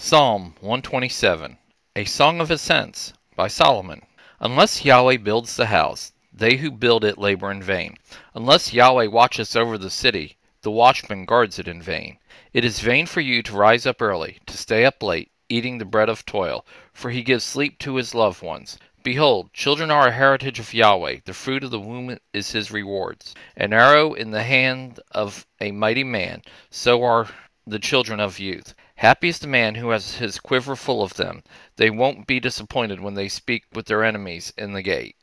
Psalm 127 A Song of Ascents by Solomon. Unless Yahweh builds the house, they who build it labor in vain. Unless Yahweh watches over the city, the watchman guards it in vain. It is vain for you to rise up early, to stay up late, eating the bread of toil, for he gives sleep to his loved ones. Behold, children are a heritage of Yahweh, the fruit of the womb is his rewards. An arrow in the hand of a mighty man, so are the children of youth. Happy is the man who has his quiver full of them. They won't be disappointed when they speak with their enemies in the gate.